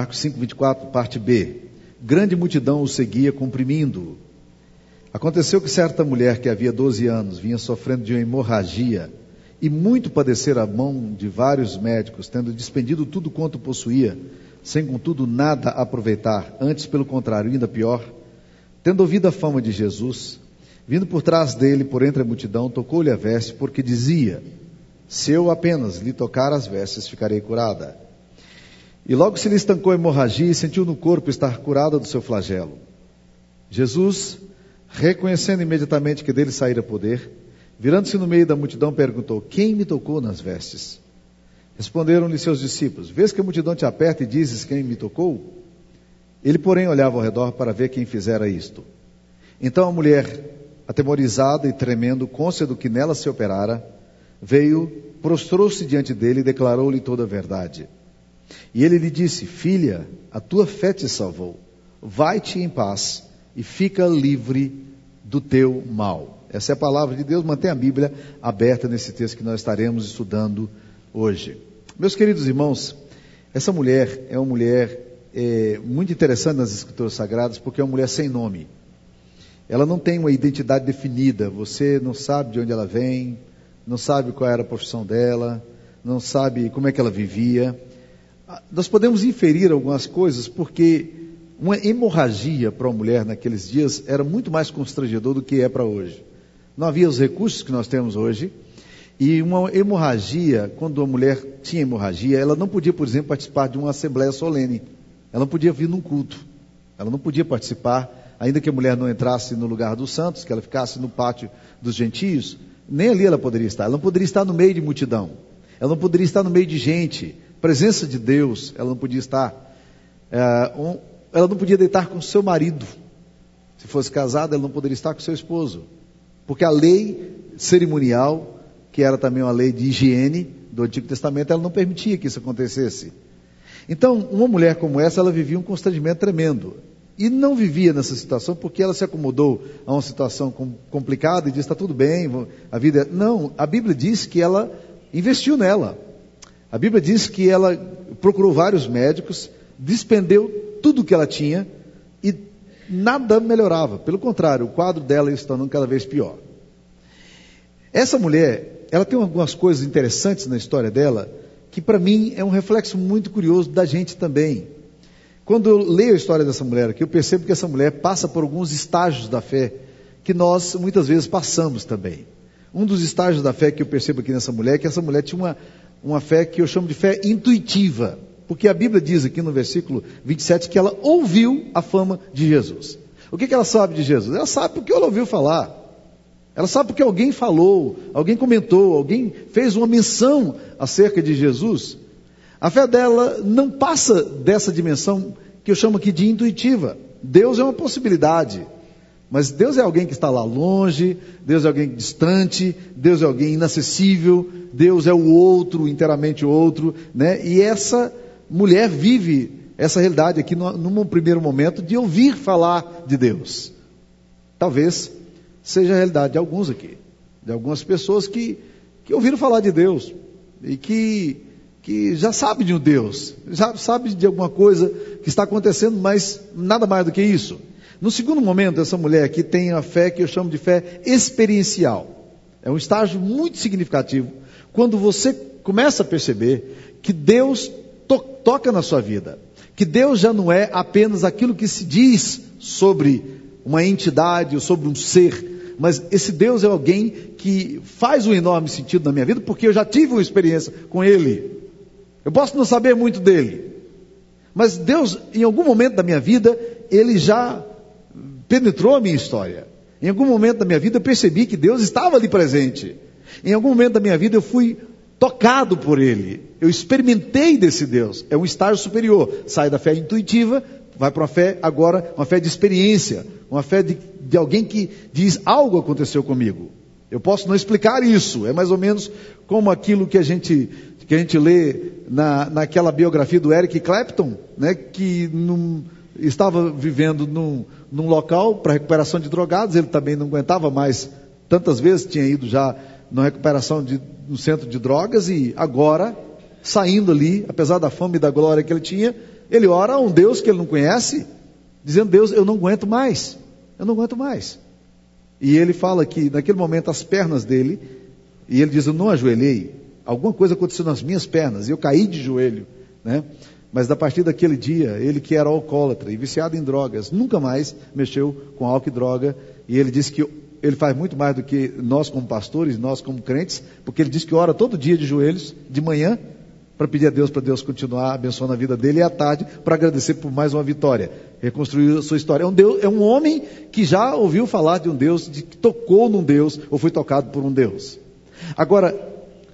Marcos 5, 24, parte B. Grande multidão o seguia, comprimindo. Aconteceu que certa mulher que havia 12 anos vinha sofrendo de uma hemorragia e muito padecer a mão de vários médicos, tendo despendido tudo quanto possuía, sem contudo nada aproveitar, antes pelo contrário, ainda pior, tendo ouvido a fama de Jesus, vindo por trás dele, por entre a multidão, tocou-lhe a veste, porque dizia: Se eu apenas lhe tocar as vestes, ficarei curada. E logo se lhe estancou a hemorragia e sentiu no corpo estar curada do seu flagelo. Jesus, reconhecendo imediatamente que dele saíra poder, virando-se no meio da multidão, perguntou: Quem me tocou nas vestes? Responderam-lhe seus discípulos: Vês que a multidão te aperta e dizes quem me tocou? Ele, porém, olhava ao redor para ver quem fizera isto. Então a mulher, atemorizada e tremendo, côncia do que nela se operara, veio, prostrou-se diante dele e declarou-lhe toda a verdade. E ele lhe disse: Filha, a tua fé te salvou. Vai-te em paz e fica livre do teu mal. Essa é a palavra de Deus. Mantém a Bíblia aberta nesse texto que nós estaremos estudando hoje. Meus queridos irmãos, essa mulher é uma mulher é, muito interessante nas Escrituras Sagradas porque é uma mulher sem nome. Ela não tem uma identidade definida. Você não sabe de onde ela vem, não sabe qual era a profissão dela, não sabe como é que ela vivia nós podemos inferir algumas coisas porque uma hemorragia para uma mulher naqueles dias era muito mais constrangedor do que é para hoje. Não havia os recursos que nós temos hoje. E uma hemorragia, quando uma mulher tinha hemorragia, ela não podia, por exemplo, participar de uma assembleia solene. Ela não podia vir num culto. Ela não podia participar, ainda que a mulher não entrasse no lugar dos santos, que ela ficasse no pátio dos gentios, nem ali ela poderia estar. Ela não poderia estar no meio de multidão. Ela não poderia estar no meio de gente presença de Deus, ela não podia estar. É, um, ela não podia deitar com seu marido. Se fosse casada, ela não poderia estar com seu esposo. Porque a lei cerimonial, que era também uma lei de higiene do Antigo Testamento, ela não permitia que isso acontecesse. Então, uma mulher como essa, ela vivia um constrangimento tremendo. E não vivia nessa situação porque ela se acomodou a uma situação complicada e disse: está tudo bem, a vida. É... Não, a Bíblia diz que ela investiu nela. A Bíblia diz que ela procurou vários médicos, despendeu tudo que ela tinha e nada melhorava. Pelo contrário, o quadro dela está tornando cada vez pior. Essa mulher, ela tem algumas coisas interessantes na história dela, que para mim é um reflexo muito curioso da gente também. Quando eu leio a história dessa mulher aqui, eu percebo que essa mulher passa por alguns estágios da fé que nós muitas vezes passamos também. Um dos estágios da fé que eu percebo aqui nessa mulher é que essa mulher tinha uma uma fé que eu chamo de fé intuitiva, porque a Bíblia diz aqui no versículo 27 que ela ouviu a fama de Jesus. O que, que ela sabe de Jesus? Ela sabe porque ela ouviu falar. Ela sabe porque alguém falou, alguém comentou, alguém fez uma menção acerca de Jesus. A fé dela não passa dessa dimensão que eu chamo aqui de intuitiva. Deus é uma possibilidade. Mas Deus é alguém que está lá longe, Deus é alguém distante, Deus é alguém inacessível, Deus é o outro, inteiramente outro, né? E essa mulher vive essa realidade aqui num primeiro momento de ouvir falar de Deus. Talvez seja a realidade de alguns aqui, de algumas pessoas que, que ouviram falar de Deus e que, que já sabem de um Deus, já sabem de alguma coisa que está acontecendo, mas nada mais do que isso. No segundo momento, essa mulher aqui tem a fé que eu chamo de fé experiencial. É um estágio muito significativo. Quando você começa a perceber que Deus to toca na sua vida, que Deus já não é apenas aquilo que se diz sobre uma entidade ou sobre um ser, mas esse Deus é alguém que faz um enorme sentido na minha vida, porque eu já tive uma experiência com Ele. Eu posso não saber muito dele, mas Deus, em algum momento da minha vida, Ele já penetrou a minha história. Em algum momento da minha vida eu percebi que Deus estava ali presente. Em algum momento da minha vida eu fui tocado por Ele. Eu experimentei desse Deus. É um estágio superior. Sai da fé intuitiva, vai para uma fé agora, uma fé de experiência, uma fé de, de alguém que diz algo aconteceu comigo. Eu posso não explicar isso. É mais ou menos como aquilo que a gente que a gente lê na, naquela biografia do Eric Clapton, né, que num, estava vivendo num, num local para recuperação de drogados, ele também não aguentava mais, tantas vezes tinha ido já na recuperação de, no centro de drogas e agora saindo ali, apesar da fama e da glória que ele tinha, ele ora a um Deus que ele não conhece, dizendo: Deus, eu não aguento mais, eu não aguento mais. E ele fala que naquele momento as pernas dele, e ele diz: Eu não ajoelhei, alguma coisa aconteceu nas minhas pernas, e eu caí de joelho, né? Mas a partir daquele dia, ele que era alcoólatra e viciado em drogas, nunca mais mexeu com álcool e droga, e ele disse que ele faz muito mais do que nós como pastores, nós como crentes, porque ele diz que ora todo dia de joelhos, de manhã, para pedir a Deus para Deus continuar abençoando a vida dele e à tarde para agradecer por mais uma vitória, reconstruir a sua história. É um, Deus, é um homem que já ouviu falar de um Deus, de que tocou num Deus ou foi tocado por um Deus. Agora,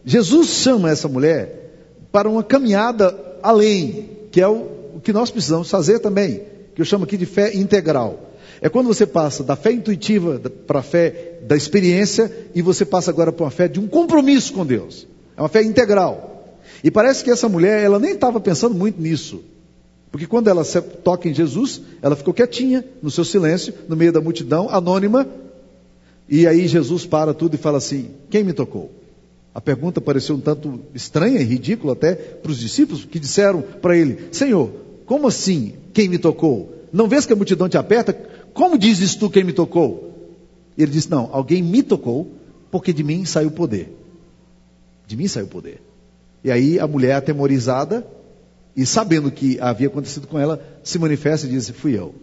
Jesus chama essa mulher para uma caminhada além, que é o, o que nós precisamos fazer também, que eu chamo aqui de fé integral. É quando você passa da fé intuitiva para a fé da experiência e você passa agora para uma fé de um compromisso com Deus. É uma fé integral. E parece que essa mulher, ela nem estava pensando muito nisso. Porque quando ela toca em Jesus, ela ficou quietinha, no seu silêncio, no meio da multidão, anônima. E aí Jesus para tudo e fala assim: Quem me tocou? A pergunta pareceu um tanto estranha e ridícula até para os discípulos, que disseram para ele: Senhor, como assim quem me tocou? Não vês que a multidão te aperta? Como dizes tu quem me tocou? Ele disse: Não, alguém me tocou, porque de mim saiu poder. De mim saiu poder. E aí a mulher, atemorizada, e sabendo o que havia acontecido com ela, se manifesta e diz: Fui eu.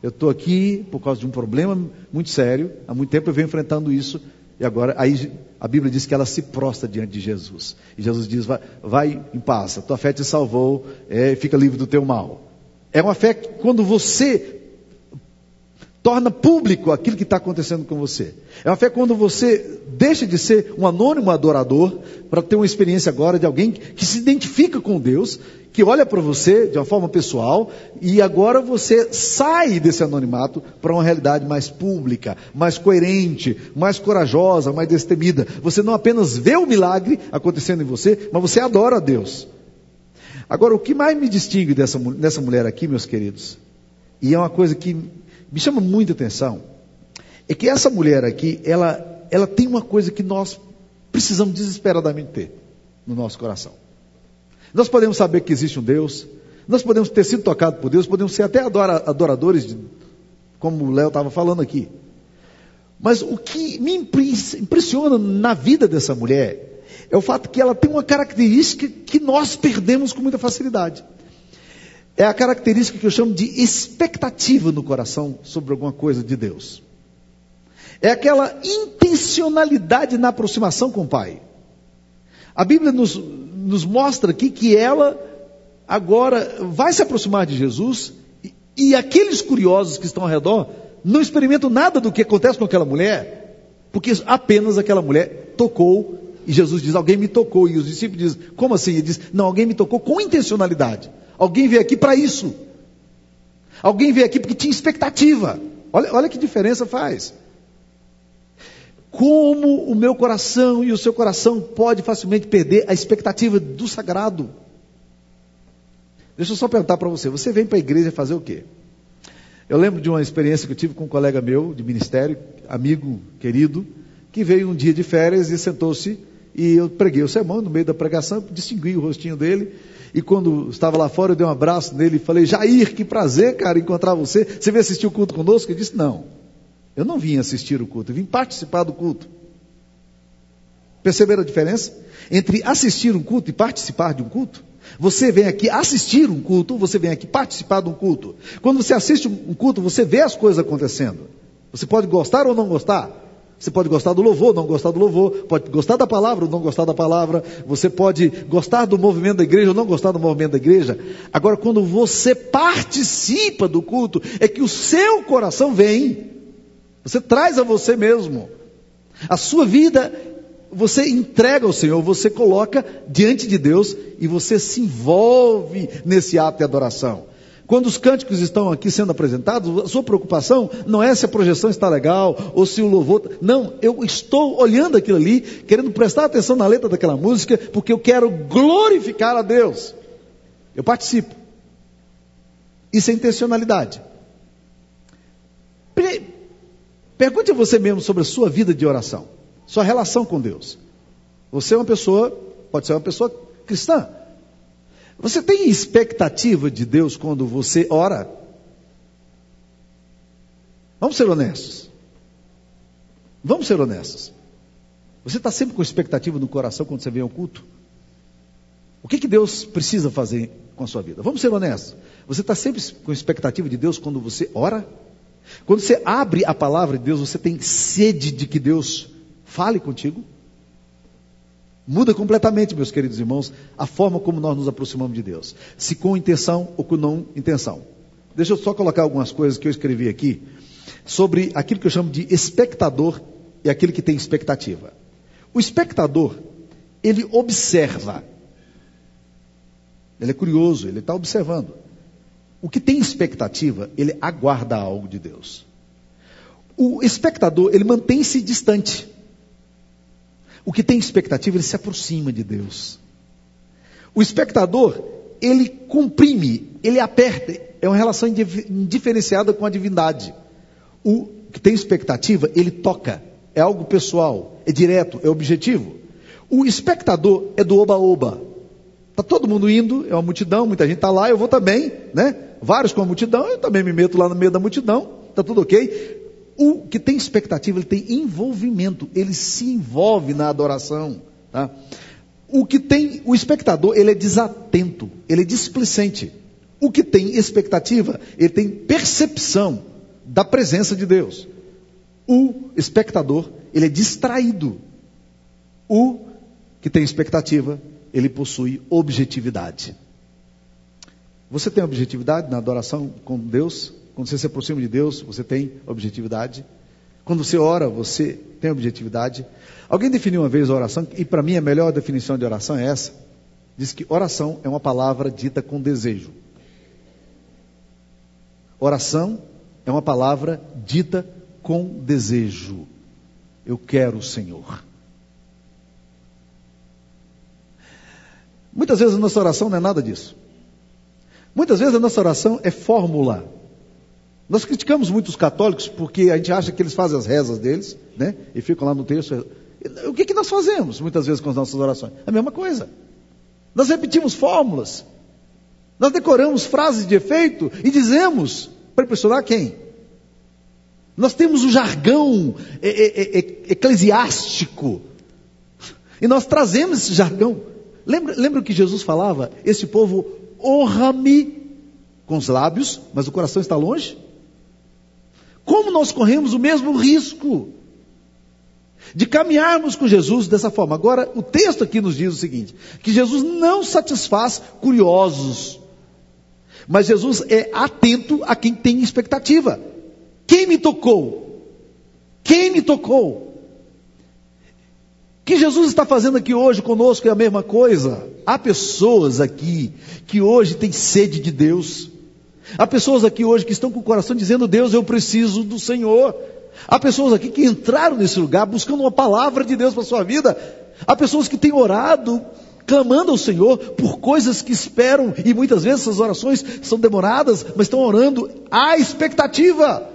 Eu estou aqui por causa de um problema muito sério, há muito tempo eu venho enfrentando isso, e agora, aí a Bíblia diz que ela se prostra diante de Jesus. E Jesus diz: Vai, vai em paz, a tua fé te salvou, é, fica livre do teu mal. É uma fé que quando você torna público aquilo que está acontecendo com você. É uma fé quando você deixa de ser um anônimo adorador para ter uma experiência agora de alguém que se identifica com Deus, que olha para você de uma forma pessoal e agora você sai desse anonimato para uma realidade mais pública, mais coerente, mais corajosa, mais destemida. Você não apenas vê o milagre acontecendo em você, mas você adora a Deus. Agora, o que mais me distingue dessa, dessa mulher aqui, meus queridos, e é uma coisa que me chama muita atenção é que essa mulher aqui, ela, ela tem uma coisa que nós precisamos desesperadamente ter no nosso coração. Nós podemos saber que existe um Deus, nós podemos ter sido tocados por Deus, podemos ser até adoradores, de, como o Léo estava falando aqui. Mas o que me impressiona na vida dessa mulher é o fato que ela tem uma característica que nós perdemos com muita facilidade é a característica que eu chamo de expectativa no coração sobre alguma coisa de Deus. É aquela intencionalidade na aproximação com o Pai. A Bíblia nos, nos mostra aqui que ela agora vai se aproximar de Jesus e, e aqueles curiosos que estão ao redor não experimentam nada do que acontece com aquela mulher, porque apenas aquela mulher tocou e Jesus diz: Alguém me tocou. E os discípulos dizem: Como assim? Ele diz: Não, alguém me tocou com intencionalidade. Alguém veio aqui para isso. Alguém veio aqui porque tinha expectativa. Olha, olha que diferença faz. Como o meu coração e o seu coração pode facilmente perder a expectativa do sagrado. Deixa eu só perguntar para você: você vem para a igreja fazer o quê? Eu lembro de uma experiência que eu tive com um colega meu de ministério, amigo querido, que veio um dia de férias e sentou-se e eu preguei o sermão no meio da pregação, distingui o rostinho dele e quando estava lá fora, eu dei um abraço nele e falei: Jair, que prazer, cara, encontrar você. Você veio assistir o culto conosco? Ele disse: Não, eu não vim assistir o culto, eu vim participar do culto. Perceberam a diferença? Entre assistir um culto e participar de um culto? Você vem aqui assistir um culto, você vem aqui participar de um culto. Quando você assiste um culto, você vê as coisas acontecendo. Você pode gostar ou não gostar. Você pode gostar do louvor, não gostar do louvor, pode gostar da palavra ou não gostar da palavra, você pode gostar do movimento da igreja ou não gostar do movimento da igreja. Agora, quando você participa do culto, é que o seu coração vem, você traz a você mesmo. A sua vida, você entrega ao Senhor, você coloca diante de Deus e você se envolve nesse ato de adoração. Quando os cânticos estão aqui sendo apresentados, a sua preocupação não é se a projeção está legal ou se o louvor. Não, eu estou olhando aquilo ali, querendo prestar atenção na letra daquela música, porque eu quero glorificar a Deus. Eu participo. Isso é intencionalidade. Pergunte a você mesmo sobre a sua vida de oração, sua relação com Deus. Você é uma pessoa, pode ser uma pessoa cristã. Você tem expectativa de Deus quando você ora? Vamos ser honestos. Vamos ser honestos. Você está sempre com expectativa no coração quando você vem ao culto? O que, que Deus precisa fazer com a sua vida? Vamos ser honestos. Você está sempre com expectativa de Deus quando você ora? Quando você abre a palavra de Deus, você tem sede de que Deus fale contigo? Muda completamente, meus queridos irmãos, a forma como nós nos aproximamos de Deus. Se com intenção ou com não intenção. Deixa eu só colocar algumas coisas que eu escrevi aqui sobre aquilo que eu chamo de espectador e aquele que tem expectativa. O espectador, ele observa. Ele é curioso, ele está observando. O que tem expectativa, ele aguarda algo de Deus. O espectador, ele mantém-se distante. O que tem expectativa, ele se aproxima de Deus. O espectador, ele comprime, ele aperta, é uma relação indiferenciada com a divindade. O que tem expectativa, ele toca, é algo pessoal, é direto, é objetivo. O espectador é do oba-oba. Está todo mundo indo, é uma multidão, muita gente está lá, eu vou também, né? Vários com a multidão, eu também me meto lá no meio da multidão, está tudo ok. O que tem expectativa, ele tem envolvimento, ele se envolve na adoração. Tá? O que tem, o espectador, ele é desatento, ele é displicente. O que tem expectativa, ele tem percepção da presença de Deus. O espectador, ele é distraído. O que tem expectativa, ele possui objetividade. Você tem objetividade na adoração com Deus? Quando você se aproxima de Deus, você tem objetividade. Quando você ora, você tem objetividade. Alguém definiu uma vez a oração, e para mim a melhor definição de oração é essa. Diz que oração é uma palavra dita com desejo. Oração é uma palavra dita com desejo. Eu quero o Senhor. Muitas vezes a nossa oração não é nada disso. Muitas vezes a nossa oração é fórmula. Nós criticamos muito os católicos porque a gente acha que eles fazem as rezas deles, né? E ficam lá no texto. O que, que nós fazemos muitas vezes com as nossas orações? A mesma coisa. Nós repetimos fórmulas. Nós decoramos frases de efeito e dizemos para impressionar quem? Nós temos o jargão eclesiástico. E nós trazemos esse jargão. Lembra, lembra o que Jesus falava? Esse povo honra-me com os lábios, mas o coração está longe? Como nós corremos o mesmo risco de caminharmos com Jesus dessa forma? Agora, o texto aqui nos diz o seguinte: que Jesus não satisfaz curiosos, mas Jesus é atento a quem tem expectativa. Quem me tocou? Quem me tocou? O que Jesus está fazendo aqui hoje conosco é a mesma coisa. Há pessoas aqui que hoje têm sede de Deus, Há pessoas aqui hoje que estão com o coração dizendo: Deus, eu preciso do Senhor. Há pessoas aqui que entraram nesse lugar buscando uma palavra de Deus para a sua vida. Há pessoas que têm orado, clamando ao Senhor por coisas que esperam, e muitas vezes essas orações são demoradas, mas estão orando à expectativa.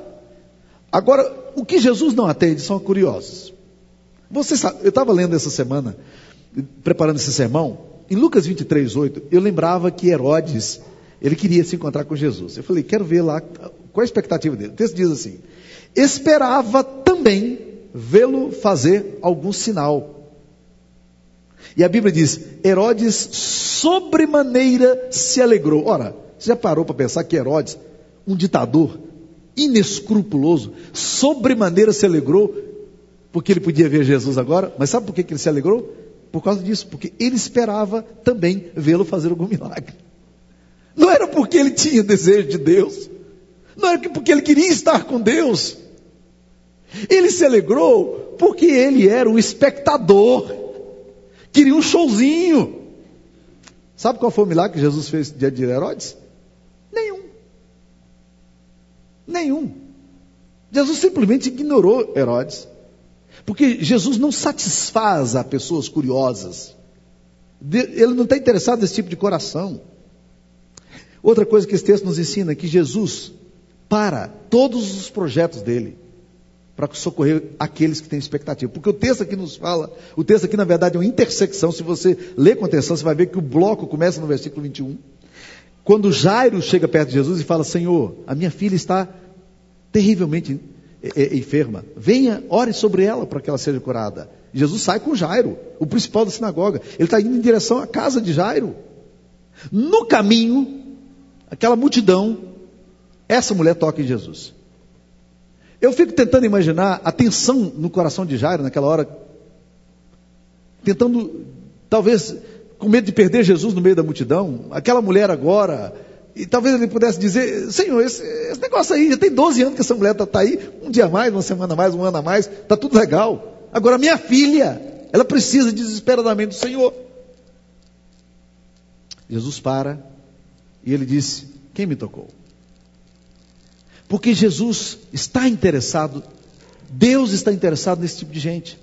Agora, o que Jesus não atende são curiosos. Você sabe, eu estava lendo essa semana, preparando esse sermão, em Lucas 23, 8, eu lembrava que Herodes ele queria se encontrar com Jesus. Eu falei, quero ver lá qual a expectativa dele. O texto diz assim: esperava também vê-lo fazer algum sinal. E a Bíblia diz: Herodes sobremaneira se alegrou. Ora, você já parou para pensar que Herodes, um ditador inescrupuloso, sobremaneira se alegrou porque ele podia ver Jesus agora? Mas sabe por que ele se alegrou? Por causa disso, porque ele esperava também vê-lo fazer algum milagre. Não era porque ele tinha desejo de Deus. Não era porque ele queria estar com Deus. Ele se alegrou porque ele era um espectador. Queria um showzinho. Sabe qual foi o milagre que Jesus fez diante de Herodes? Nenhum. Nenhum. Jesus simplesmente ignorou Herodes. Porque Jesus não satisfaz a pessoas curiosas. Ele não está interessado nesse tipo de coração. Outra coisa que esse texto nos ensina é que Jesus para todos os projetos dele. para socorrer aqueles que têm expectativa. Porque o texto aqui nos fala, o texto aqui na verdade é uma intersecção. Se você ler com atenção, você vai ver que o bloco começa no versículo 21. Quando Jairo chega perto de Jesus e fala: Senhor, a minha filha está terrivelmente enferma. Venha, ore sobre ela para que ela seja curada. Jesus sai com Jairo, o principal da sinagoga. Ele está indo em direção à casa de Jairo. No caminho, aquela multidão, essa mulher toca em Jesus. Eu fico tentando imaginar a tensão no coração de Jairo naquela hora, tentando, talvez, com medo de perder Jesus no meio da multidão. Aquela mulher agora, e talvez ele pudesse dizer: Senhor, esse, esse negócio aí, já tem 12 anos que essa mulher está tá aí, um dia a mais, uma semana a mais, um ano a mais, está tudo legal. Agora, minha filha, ela precisa desesperadamente do Senhor. Jesus para e ele disse: Quem me tocou? Porque Jesus está interessado, Deus está interessado nesse tipo de gente.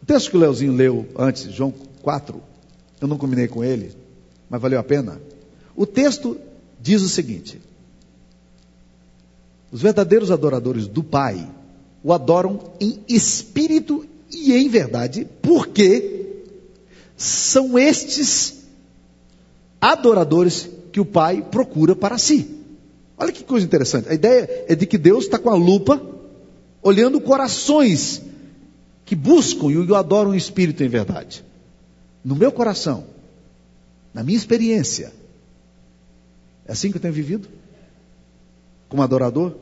O texto que o Leozinho leu antes, João 4, eu não combinei com ele, mas valeu a pena. O texto diz o seguinte: os verdadeiros adoradores do Pai o adoram em espírito e em verdade, porque são estes adoradores que o Pai procura para si. Olha que coisa interessante. A ideia é de que Deus está com a lupa, olhando corações que buscam e o adoram em espírito em verdade. No meu coração, na minha experiência, é assim que eu tenho vivido? Como adorador?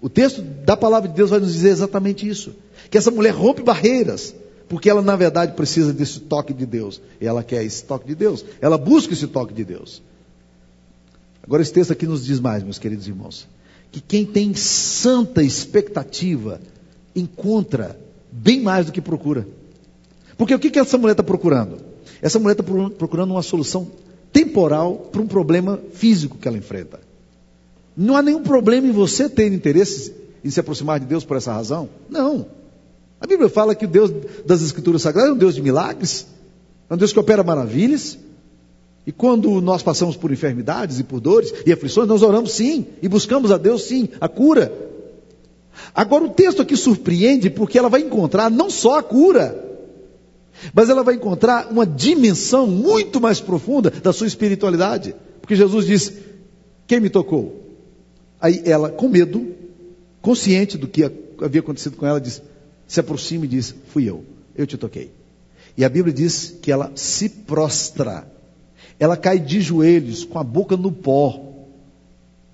O texto da palavra de Deus vai nos dizer exatamente isso. Que essa mulher rompe barreiras, porque ela na verdade precisa desse toque de Deus. E ela quer esse toque de Deus. Ela busca esse toque de Deus. Agora, esse texto aqui nos diz mais, meus queridos irmãos, que quem tem santa expectativa encontra bem mais do que procura. Porque o que, que essa mulher está procurando? Essa mulher está procurando uma solução temporal para um problema físico que ela enfrenta. Não há nenhum problema em você ter interesse em se aproximar de Deus por essa razão? Não. A Bíblia fala que o Deus das Escrituras Sagradas é um Deus de milagres, é um Deus que opera maravilhas, e quando nós passamos por enfermidades e por dores e aflições, nós oramos sim e buscamos a Deus sim, a cura. Agora o texto aqui surpreende porque ela vai encontrar não só a cura, mas ela vai encontrar uma dimensão muito mais profunda da sua espiritualidade. Porque Jesus disse: Quem me tocou? Aí ela, com medo, consciente do que havia acontecido com ela, diz, se aproxima e diz: Fui eu, eu te toquei. E a Bíblia diz que ela se prostra ela cai de joelhos, com a boca no pó,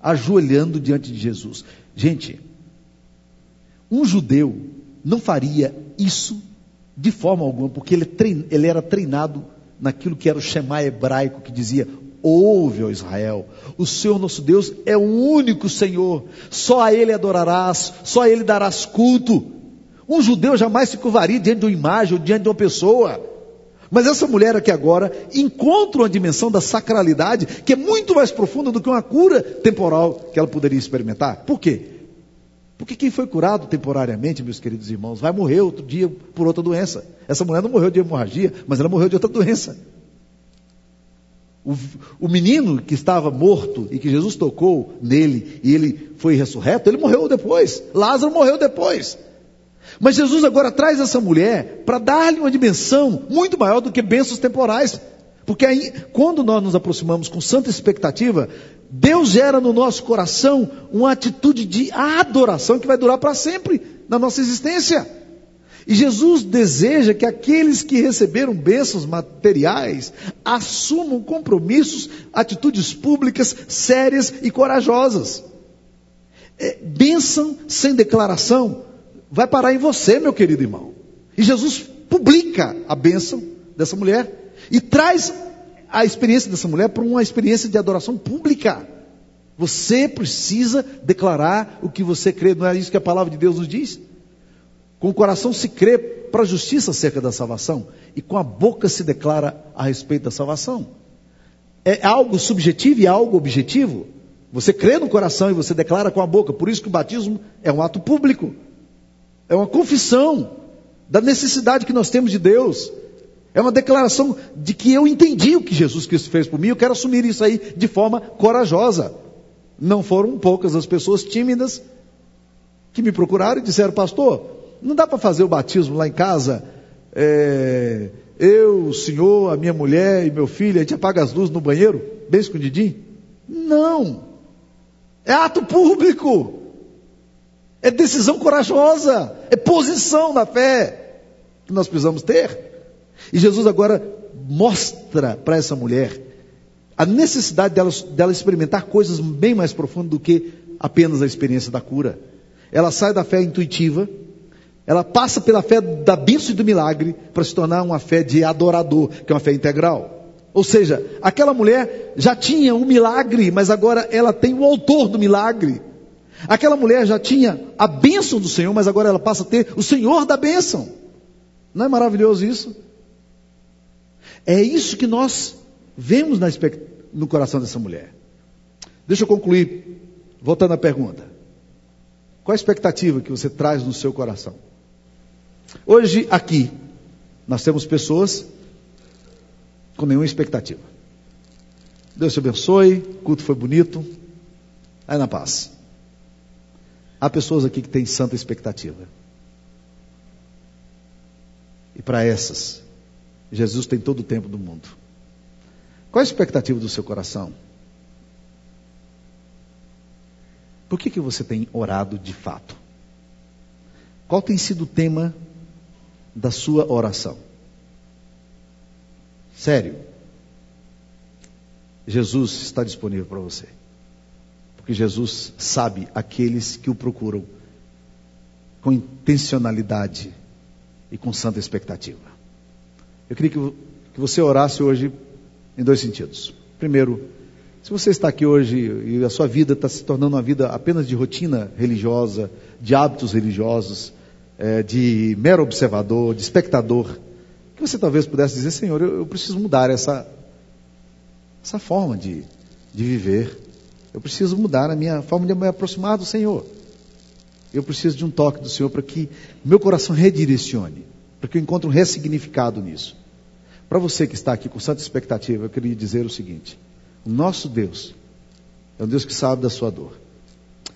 ajoelhando diante de Jesus. Gente, um judeu não faria isso de forma alguma, porque ele, trein, ele era treinado naquilo que era o Shema hebraico, que dizia: Ouve, ó Israel, o Senhor nosso Deus é o único Senhor, só a Ele adorarás, só a Ele darás culto. Um judeu jamais se curvaria diante de uma imagem ou diante de uma pessoa. Mas essa mulher aqui agora encontra uma dimensão da sacralidade que é muito mais profunda do que uma cura temporal que ela poderia experimentar. Por quê? Porque quem foi curado temporariamente, meus queridos irmãos, vai morrer outro dia por outra doença. Essa mulher não morreu de hemorragia, mas ela morreu de outra doença. O, o, menino que estava morto e que Jesus tocou nele e ele foi ressurreto, ele morreu depois. Lázaro morreu depois. Mas Jesus agora traz essa mulher para dar-lhe uma dimensão muito maior do que bênçãos temporais. Porque aí, quando nós nos aproximamos com santa expectativa, Deus gera no nosso coração uma atitude de adoração que vai durar para sempre na nossa existência. E Jesus deseja que aqueles que receberam bênçãos materiais assumam compromissos, atitudes públicas sérias e corajosas. É, bênção sem declaração vai parar em você, meu querido irmão. E Jesus publica a bênção dessa mulher e traz a experiência dessa mulher para uma experiência de adoração pública. Você precisa declarar o que você crê, não é isso que a palavra de Deus nos diz? Com o coração se crê para a justiça acerca da salvação e com a boca se declara a respeito da salvação. É algo subjetivo e algo objetivo. Você crê no coração e você declara com a boca, por isso que o batismo é um ato público. É uma confissão da necessidade que nós temos de Deus. É uma declaração de que eu entendi o que Jesus Cristo fez por mim, eu quero assumir isso aí de forma corajosa. Não foram poucas as pessoas tímidas que me procuraram e disseram, pastor, não dá para fazer o batismo lá em casa? É, eu, o senhor, a minha mulher e meu filho, a gente apaga as luzes no banheiro, bem escondidinho? Não. É ato público. É decisão corajosa. É posição na fé que nós precisamos ter. E Jesus agora mostra para essa mulher a necessidade dela, dela experimentar coisas bem mais profundas do que apenas a experiência da cura. Ela sai da fé intuitiva, ela passa pela fé da bênção e do milagre para se tornar uma fé de adorador, que é uma fé integral. Ou seja, aquela mulher já tinha um milagre, mas agora ela tem o autor do milagre. Aquela mulher já tinha a bênção do Senhor, mas agora ela passa a ter o Senhor da bênção. Não é maravilhoso isso? É isso que nós vemos no coração dessa mulher. Deixa eu concluir, voltando à pergunta. Qual a expectativa que você traz no seu coração? Hoje, aqui, nós temos pessoas com nenhuma expectativa. Deus te abençoe, o culto foi bonito, aí na paz. Há pessoas aqui que têm santa expectativa. E para essas, Jesus tem todo o tempo do mundo. Qual a expectativa do seu coração? Por que, que você tem orado de fato? Qual tem sido o tema da sua oração? Sério. Jesus está disponível para você. Porque Jesus sabe aqueles que o procuram com intencionalidade e com santa expectativa. Eu queria que, que você orasse hoje em dois sentidos. Primeiro, se você está aqui hoje e a sua vida está se tornando uma vida apenas de rotina religiosa, de hábitos religiosos, é, de mero observador, de espectador, que você talvez pudesse dizer, Senhor, eu, eu preciso mudar essa, essa forma de, de viver. Eu preciso mudar a minha forma de me aproximar do Senhor. Eu preciso de um toque do Senhor para que meu coração redirecione, para que eu encontre um ressignificado nisso. Para você que está aqui com santa expectativa, eu queria dizer o seguinte: o nosso Deus é um Deus que sabe da sua dor.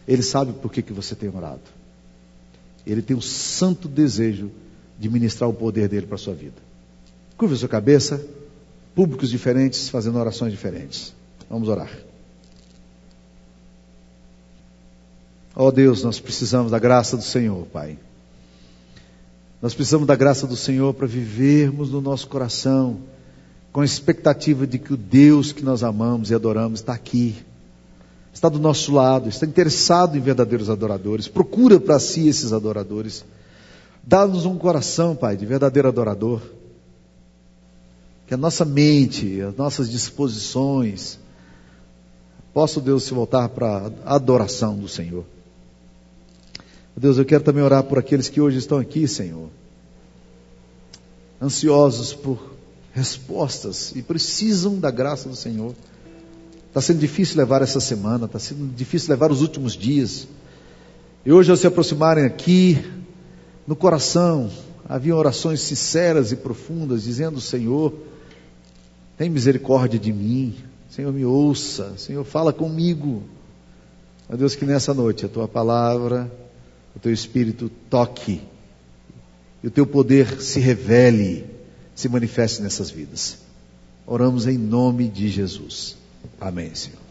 Ele sabe por que, que você tem orado. Ele tem um santo desejo de ministrar o poder dele para a sua vida. Curva sua cabeça, públicos diferentes fazendo orações diferentes. Vamos orar. Ó oh Deus, nós precisamos da graça do Senhor, Pai. Nós precisamos da graça do Senhor para vivermos no nosso coração com a expectativa de que o Deus que nós amamos e adoramos está aqui, está do nosso lado, está interessado em verdadeiros adoradores, procura para si esses adoradores. Dá-nos um coração, Pai, de verdadeiro adorador. Que a nossa mente, as nossas disposições, possa Deus se voltar para a adoração do Senhor. Deus, eu quero também orar por aqueles que hoje estão aqui, Senhor, ansiosos por respostas e precisam da graça do Senhor. Está sendo difícil levar essa semana, está sendo difícil levar os últimos dias. E hoje, ao se aproximarem aqui, no coração, havia orações sinceras e profundas, dizendo: Senhor, tem misericórdia de mim, Senhor, me ouça, Senhor, fala comigo. Deus, que nessa noite a tua palavra o teu espírito toque e o teu poder se revele, se manifeste nessas vidas. Oramos em nome de Jesus. Amém, Senhor.